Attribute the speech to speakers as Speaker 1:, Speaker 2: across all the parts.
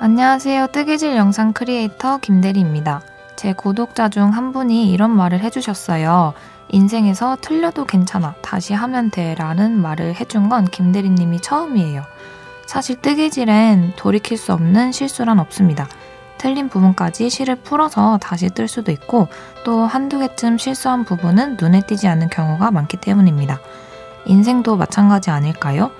Speaker 1: 안녕하세요. 뜨개질 영상 크리에이터 김대리입니다. 제 구독자 중 한 분이 이런 말을 해주셨어요. 인생에서 틀려도 괜찮아. 다시 하면 돼. 라는 말을 해준 건 김대리님이 처음이에요. 사실 뜨개질엔 돌이킬 수 없는 실수란 없습니다. 틀린 부분까지 실을 풀어서 다시 뜰 수도 있고 또 한두 개쯤 실수한 부분은 눈에 띄지 않는 경우가 많기 때문입니다. 인생도 마찬가지 아닐까요?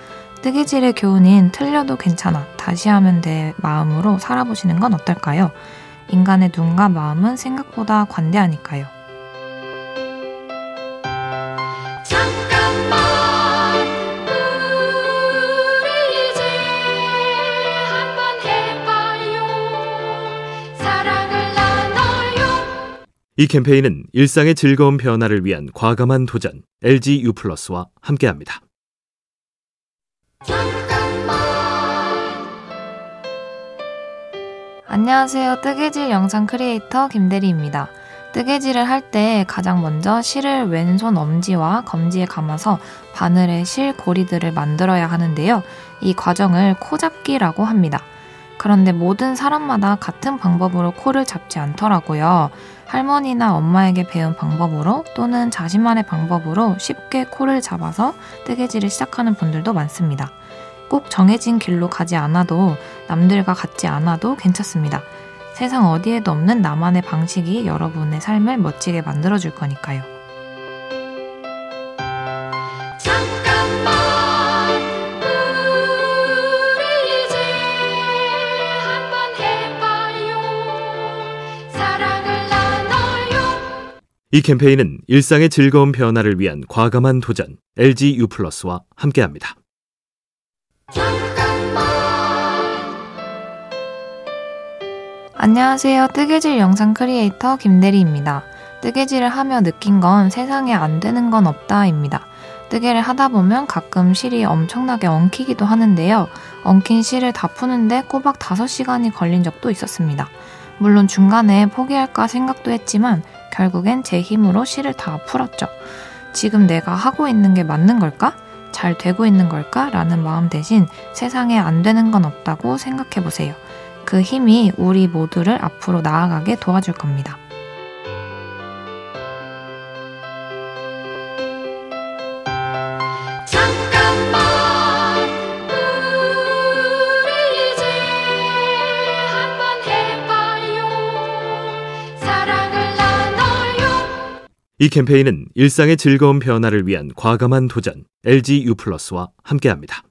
Speaker 1: 뜨개질의 교훈인 틀려도 괜찮아, 다시 하면 돼 마음으로 살아보시는 건 어떨까요? 인간의 눈과 마음은 생각보다 관대하니까요.
Speaker 2: 이 캠페인은 일상의 즐거운 변화를 위한 과감한 도전 LG U 플러스와 함께합니다.
Speaker 1: 안녕하세요. 뜨개질 영상 크리에이터 김대리입니다. 뜨개질을 할 때 가장 먼저 실을 왼손 엄지와 검지에 감아서 바늘의 실 고리들을 만들어야 하는데요. 이 과정을 코잡기라고 합니다. 그런데 모든 사람마다 같은 방법으로 코를 잡지 않더라고요. 할머니나 엄마에게 배운 방법으로 또는 자신만의 방법으로 쉽게 코를 잡아서 뜨개질을 시작하는 분들도 많습니다. 꼭 정해진 길로 가지 않아도 남들과 같지 않아도 괜찮습니다. 세상 어디에도 없는 나만의 방식이 여러분의 삶을 멋지게 만들어줄 거니까요.
Speaker 2: 이 캠페인은 일상의 즐거운 변화를 위한 과감한 도전 LG U 플러스와 함께합니다.
Speaker 1: 안녕하세요. 뜨개질 영상 크리에이터 김대리입니다. 뜨개질을 하며 느낀 건 세상에 안 되는 건 없다입니다. 뜨개를 하다 보면 가끔 실이 엄청나게 엉키기도 하는데요. 엉킨 실을 다 푸는데 꼬박 5시간이 걸린 적도 있었습니다. 물론 중간에 포기할까 생각도 했지만 결국엔 제 힘으로 실을 다 풀었죠. 지금 내가 하고 있는 게 맞는 걸까? 잘 되고 있는 걸까? 라는 마음 대신 세상에 안 되는 건 없다고 생각해 보세요. 그 힘이 우리 모두를 앞으로 나아가게 도와줄 겁니다.
Speaker 2: 이 캠페인은 일상의 즐거운 변화를 위한 과감한 도전 LG U 플러스와 함께합니다.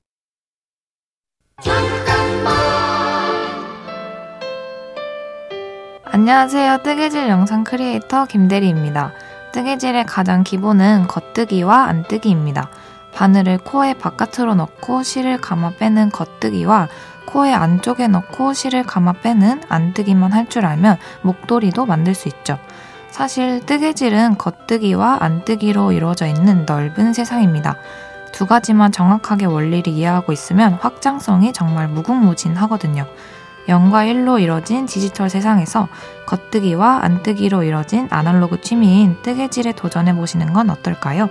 Speaker 1: 안녕하세요. 뜨개질 영상 크리에이터 김대리입니다. 뜨개질의 가장 기본은 겉뜨기와 안뜨기입니다. 바늘을 코의 바깥으로 넣고 실을 감아 빼는 겉뜨기와 코의 안쪽에 넣고 실을 감아 빼는 안뜨기만 할 줄 알면 목도리도 만들 수 있죠. 사실 뜨개질은 겉뜨기와 안뜨기로 이루어져 있는 넓은 세상입니다. 두 가지만 정확하게 원리를 이해하고 있으면 확장성이 정말 무궁무진하거든요. 0과 1로 이뤄진 디지털 세상에서 겉뜨기와 안뜨기로 이뤄진 아날로그 취미인 뜨개질에 도전해 보시는 건 어떨까요?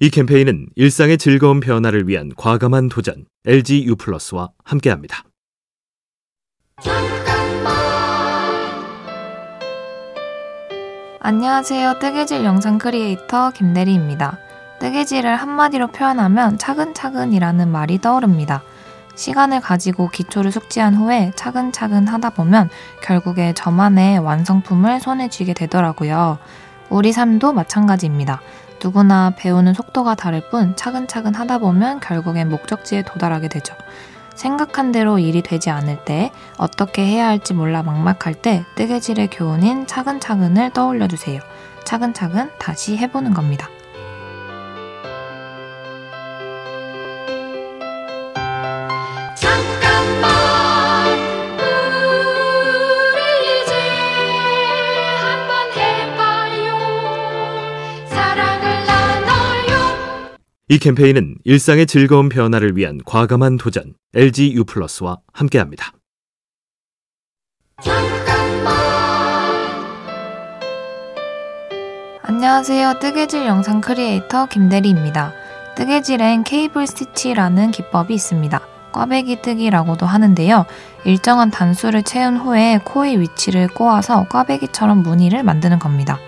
Speaker 2: 이 캠페인은 일상의 즐거운 변화를 위한 과감한 도전 LG U 플러스와 함께합니다.
Speaker 1: 안녕하세요. 뜨개질 영상 크리에이터 김대리입니다. 뜨개질을 한마디로 표현하면 차근차근이라는 말이 떠오릅니다. 시간을 가지고 기초를 숙지한 후에 차근차근 하다 보면 결국에 저만의 완성품을 손에 쥐게 되더라고요. 우리 삶도 마찬가지입니다. 누구나 배우는 속도가 다를 뿐 차근차근 하다 보면 결국엔 목적지에 도달하게 되죠. 생각한 대로 일이 되지 않을 때, 어떻게 해야 할지 몰라 막막할 때 뜨개질의 교훈인 차근차근을 떠올려 주세요. 차근차근 다시 해보는 겁니다.
Speaker 2: 이 캠페인은 일상의 즐거운 변화를 위한 과감한 도전 LG U 플러스와 함께합니다.
Speaker 1: 안녕하세요. 뜨개질 영상 크리에이터 김대리입니다. 뜨개질엔 cable stitch라는 기법이 있습니다. 꽈배기 뜨기라고도 하는데요. 일정한 단수를 채운 후에 코의 위치를 꼬아서 꽈배기처럼 무늬를 만드는 겁니다.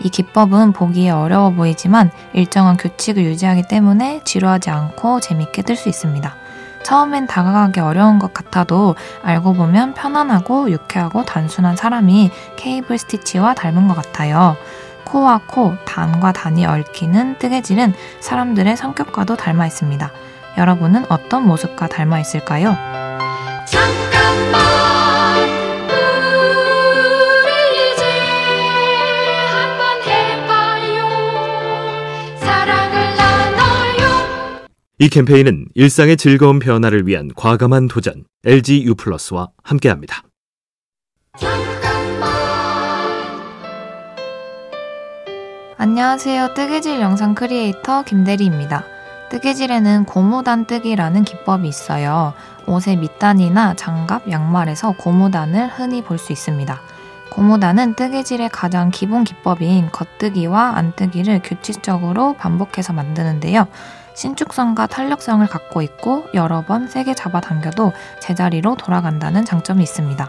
Speaker 1: 이 기법은 보기에 어려워 보이지만 일정한 규칙을 유지하기 때문에 지루하지 않고 재밌게 뜰 수 있습니다. 처음엔 다가가기 어려운 것 같아도 알고 보면 편안하고 유쾌하고 단순한 사람이 케이블 스티치와 닮은 것 같아요. 코와 코, 단과 단이 얽히는 뜨개질은 사람들의 성격과도 닮아 있습니다. 여러분은 어떤 모습과 닮아
Speaker 2: 있을까요? 이 캠페인은 일상의 즐거운 변화를 위한 과감한 도전 LG U 플러스와 함께합니다.
Speaker 1: 안녕하세요. 뜨개질 영상 크리에이터 김대리입니다. 뜨개질에는 고무단 뜨기라는 기법이 있어요. 옷의 밑단이나 장갑, 양말에서 고무단을 흔히 볼 수 있습니다. 고무단은 뜨개질의 가장 기본 기법인 겉뜨기와 안뜨기를 규칙적으로 반복해서 만드는데요. 신축성과 탄력성을 갖고 있고 여러 번 세게 잡아당겨도 제자리로 돌아간다는 장점이 있습니다.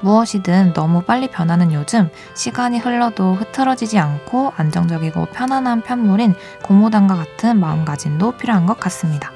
Speaker 1: 무엇이든 너무 빨리 변하는 요즘 시간이 흘러도 흐트러지지 않고 안정적이고 편안한 편물인 고무단과 같은 마음가짐도 필요한 것 같습니다.